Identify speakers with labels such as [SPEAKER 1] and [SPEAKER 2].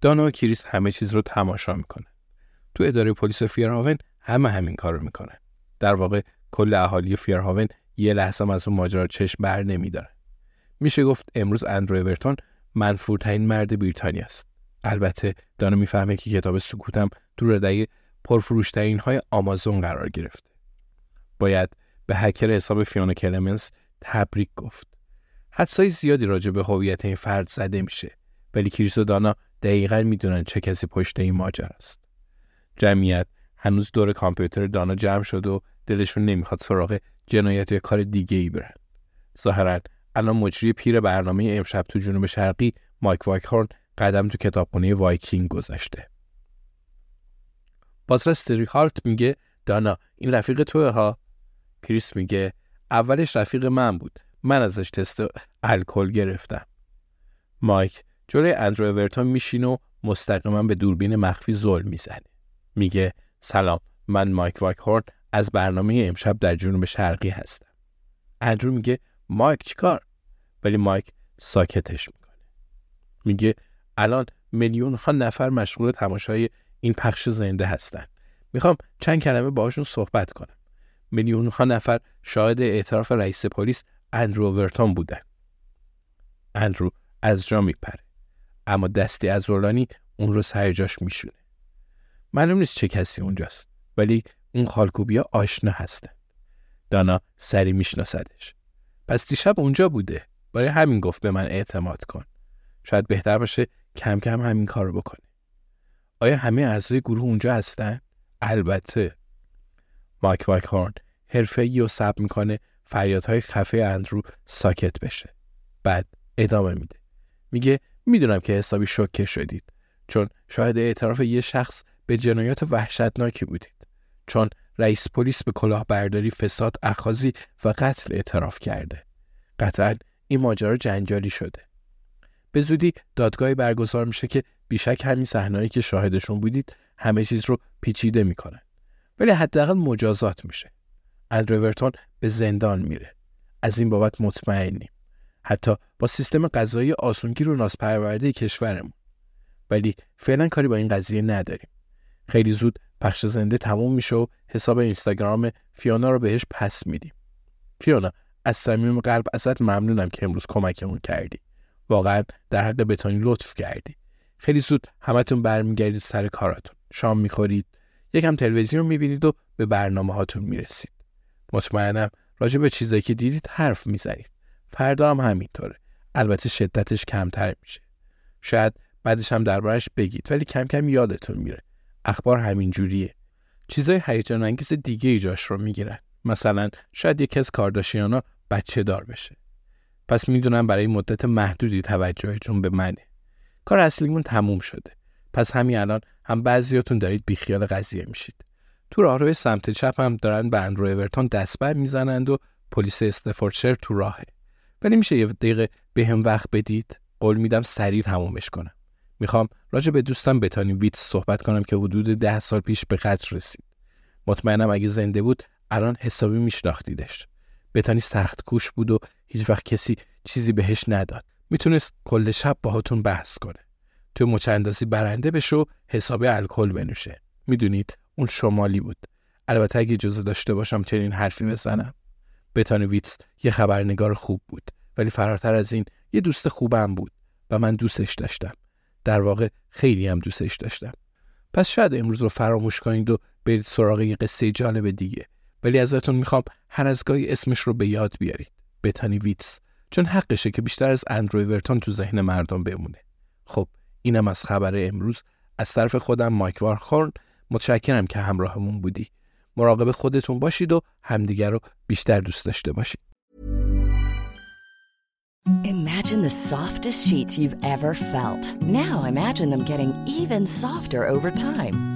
[SPEAKER 1] دانا و کریس همه چیز رو تماشا می‌کنه. تو اداره پلیس فیرهاون همه همین کار رو می‌کنن. در واقع کل اهالی فیرهاون یه لحظه از اون ماجرا چشم بر نمیداره. میشه گفت امروز اندرو اورتون منفورترین مرد بریتانیا است. البته دانا می‌فهمه که کتاب سکوتم تو ردای پرفروشترین های آمازون قرار گرفته. باید به هکر حساب فیونا کلمنس تبریک گفت. حدسای زیادی راجع به هویت این فرد زده میشه ولی کریس و دانا دقیقا می‌دونن چه کسی پشت این ماجرا است. جمعیت هنوز دور کامپیوتر دانا جمع شد و دلشون نمی‌خواد سراغ جنایت یا کار دیگه ای برن. ظاهرا الان مجری پیر برنامه امشب تو جنوب شرقی مایک وایکهورن قدم تو کتابخونه وایکینگ گذاشته. بازرس تریهارت میگه دانا این رفیق توه ها کریس میگه اولش رفیق من بود من ازش تست الکل گرفتم مایک جلوی اندرو اورتون میشینه و مستقیما به دوربین مخفی زل می‌زنه. میگه سلام من مایک واکهورن از برنامه امشب در جنوب شرقی هستم. اندرو میگه مایک چیکار؟ ولی مایک ساکتش می‌کنه. میگه الان میلیون ها نفر مشغول تماشای این پخش زنده هستن. می‌خوام چند کلمه باهاشون صحبت کنم. میلیون ها نفر شاهد اعتراف رئیس پلیس اندرو ورتون بودن. اندرو از جا میپره. اما دستی از رولانی اون رو سر جاش میشونه. معلوم نیست چه کسی اونجاست ولی اون خالکوبیا آشنا هستن. دانا سری میشناسدش. پس دیشب اونجا بوده. برای همین گفت به من اعتماد کن. شاید بهتر باشه کم کم همین کار رو بکنه. آیا همه اعضای گروه اونجا هستن؟ البته. مایک وایکهورن حرفه‌ای و سب می‌کنه فریادهای خفه اندرو ساکت بشه. بعد ادامه میده. میگه می‌دونم که حسابی شوکه شدید. چون شاهد اعتراف یه شخص به جنایات وحشتناکی بودید. چون رئیس پلیس به کلاهبرداری فساد اخازی و قتل اعتراف کرده. قطعا این ماجرا جنجالی شده. به زودی دادگاهی برگزار میشه که بیشک همین صحنه‌ای که شاهدشون بودید همه چیز رو پیچیده می‌کنن ولی حداقل مجازات میشه. اندرورتون به زندان میره. از این بابت مطمئنیم. حتی با سیستم قضایی آسونگیر و ناسپرورده کشورمون. ولی فعلا کاری با این قضیه نداریم. خیلی زود پخش زنده تموم میشه و حساب اینستاگرام فیونا رو بهش پس میدیم. فیونا از صمیم قلب ازت ممنونم که امروز کمکمون کردی. واقعا در حق بتانی لطف کردی. خیلی زود همتون برمیگردید سر کاراتون. شام می‌خورید یکم تلویزیون می‌بینید و به برنامه هاتون می‌رسید. مطمئنم راجع به چیزایی که دیدید حرف می‌زنید. فردا هم همینطوره. البته شدتش کمتر میشه. شاید بعدش هم دربارش بگید ولی کم کم یادتون میره. اخبار همین جوریه. چیزای هیجان انگیز دیگه ایجاش رو می‌گیرن. مثلا شاید یکی از کارداشیانا بچه دار بشه. پس می‌دونم برای مدت محدودی توجهتون به منه. کار اصلیمون تموم شده. پس همین الان هم بعضیاتون دارید بیخیال قضیه میشید. تو راهروی سمت چپ هم دارن به اندرو اورتون دستبند می‌زنند و پلیس استفوردشر تو راهه. ولی میشه یه دقیقه به هم وقت بدید. قول میدم سریع تمومش کنم. می‌خوام راجع به دوستم بتانی ویتس صحبت کنم که حدود ده سال پیش به قتل رسید. مطمئنم اگه زنده بود الان حسابی میشناختیدش. بتانی سخت کوش بود و هیچ وقت کسی چیزی بهش نداد. می‌تونست کل شب باهاتون بحث کنه. تو مچندازی برنده بشه حساب الکل بنوشه. می‌دونید اون شمالی بود. البته اگه اجازه داشته باشم چنین حرفی بزنم. بتان ویتس یه خبرنگار خوب بود. ولی فراتر از این یه دوست خوبم بود و من دوستش داشتم. در واقع خیلی هم دوستش داشتم. پس شاید امروز رو فراموش کنید و برید سراغ یه قصه جالب دیگه. ولی ازتون می‌خوام هر از گاهی اسمش رو به یاد بیارید. بتانی ویتس. چون حقشه که بیشتر از اندرو ورتون تو ذهن مردم بمونه. خب اینم از خبر امروز. از طرف خودم مایک وارخورن. متشکرم که همراهمون بودی. مراقب خودتون باشید و همدیگر رو بیشتر دوست داشته باشید
[SPEAKER 2] Imagine the softest sheets you've ever felt. Now imagine them getting even softer over time.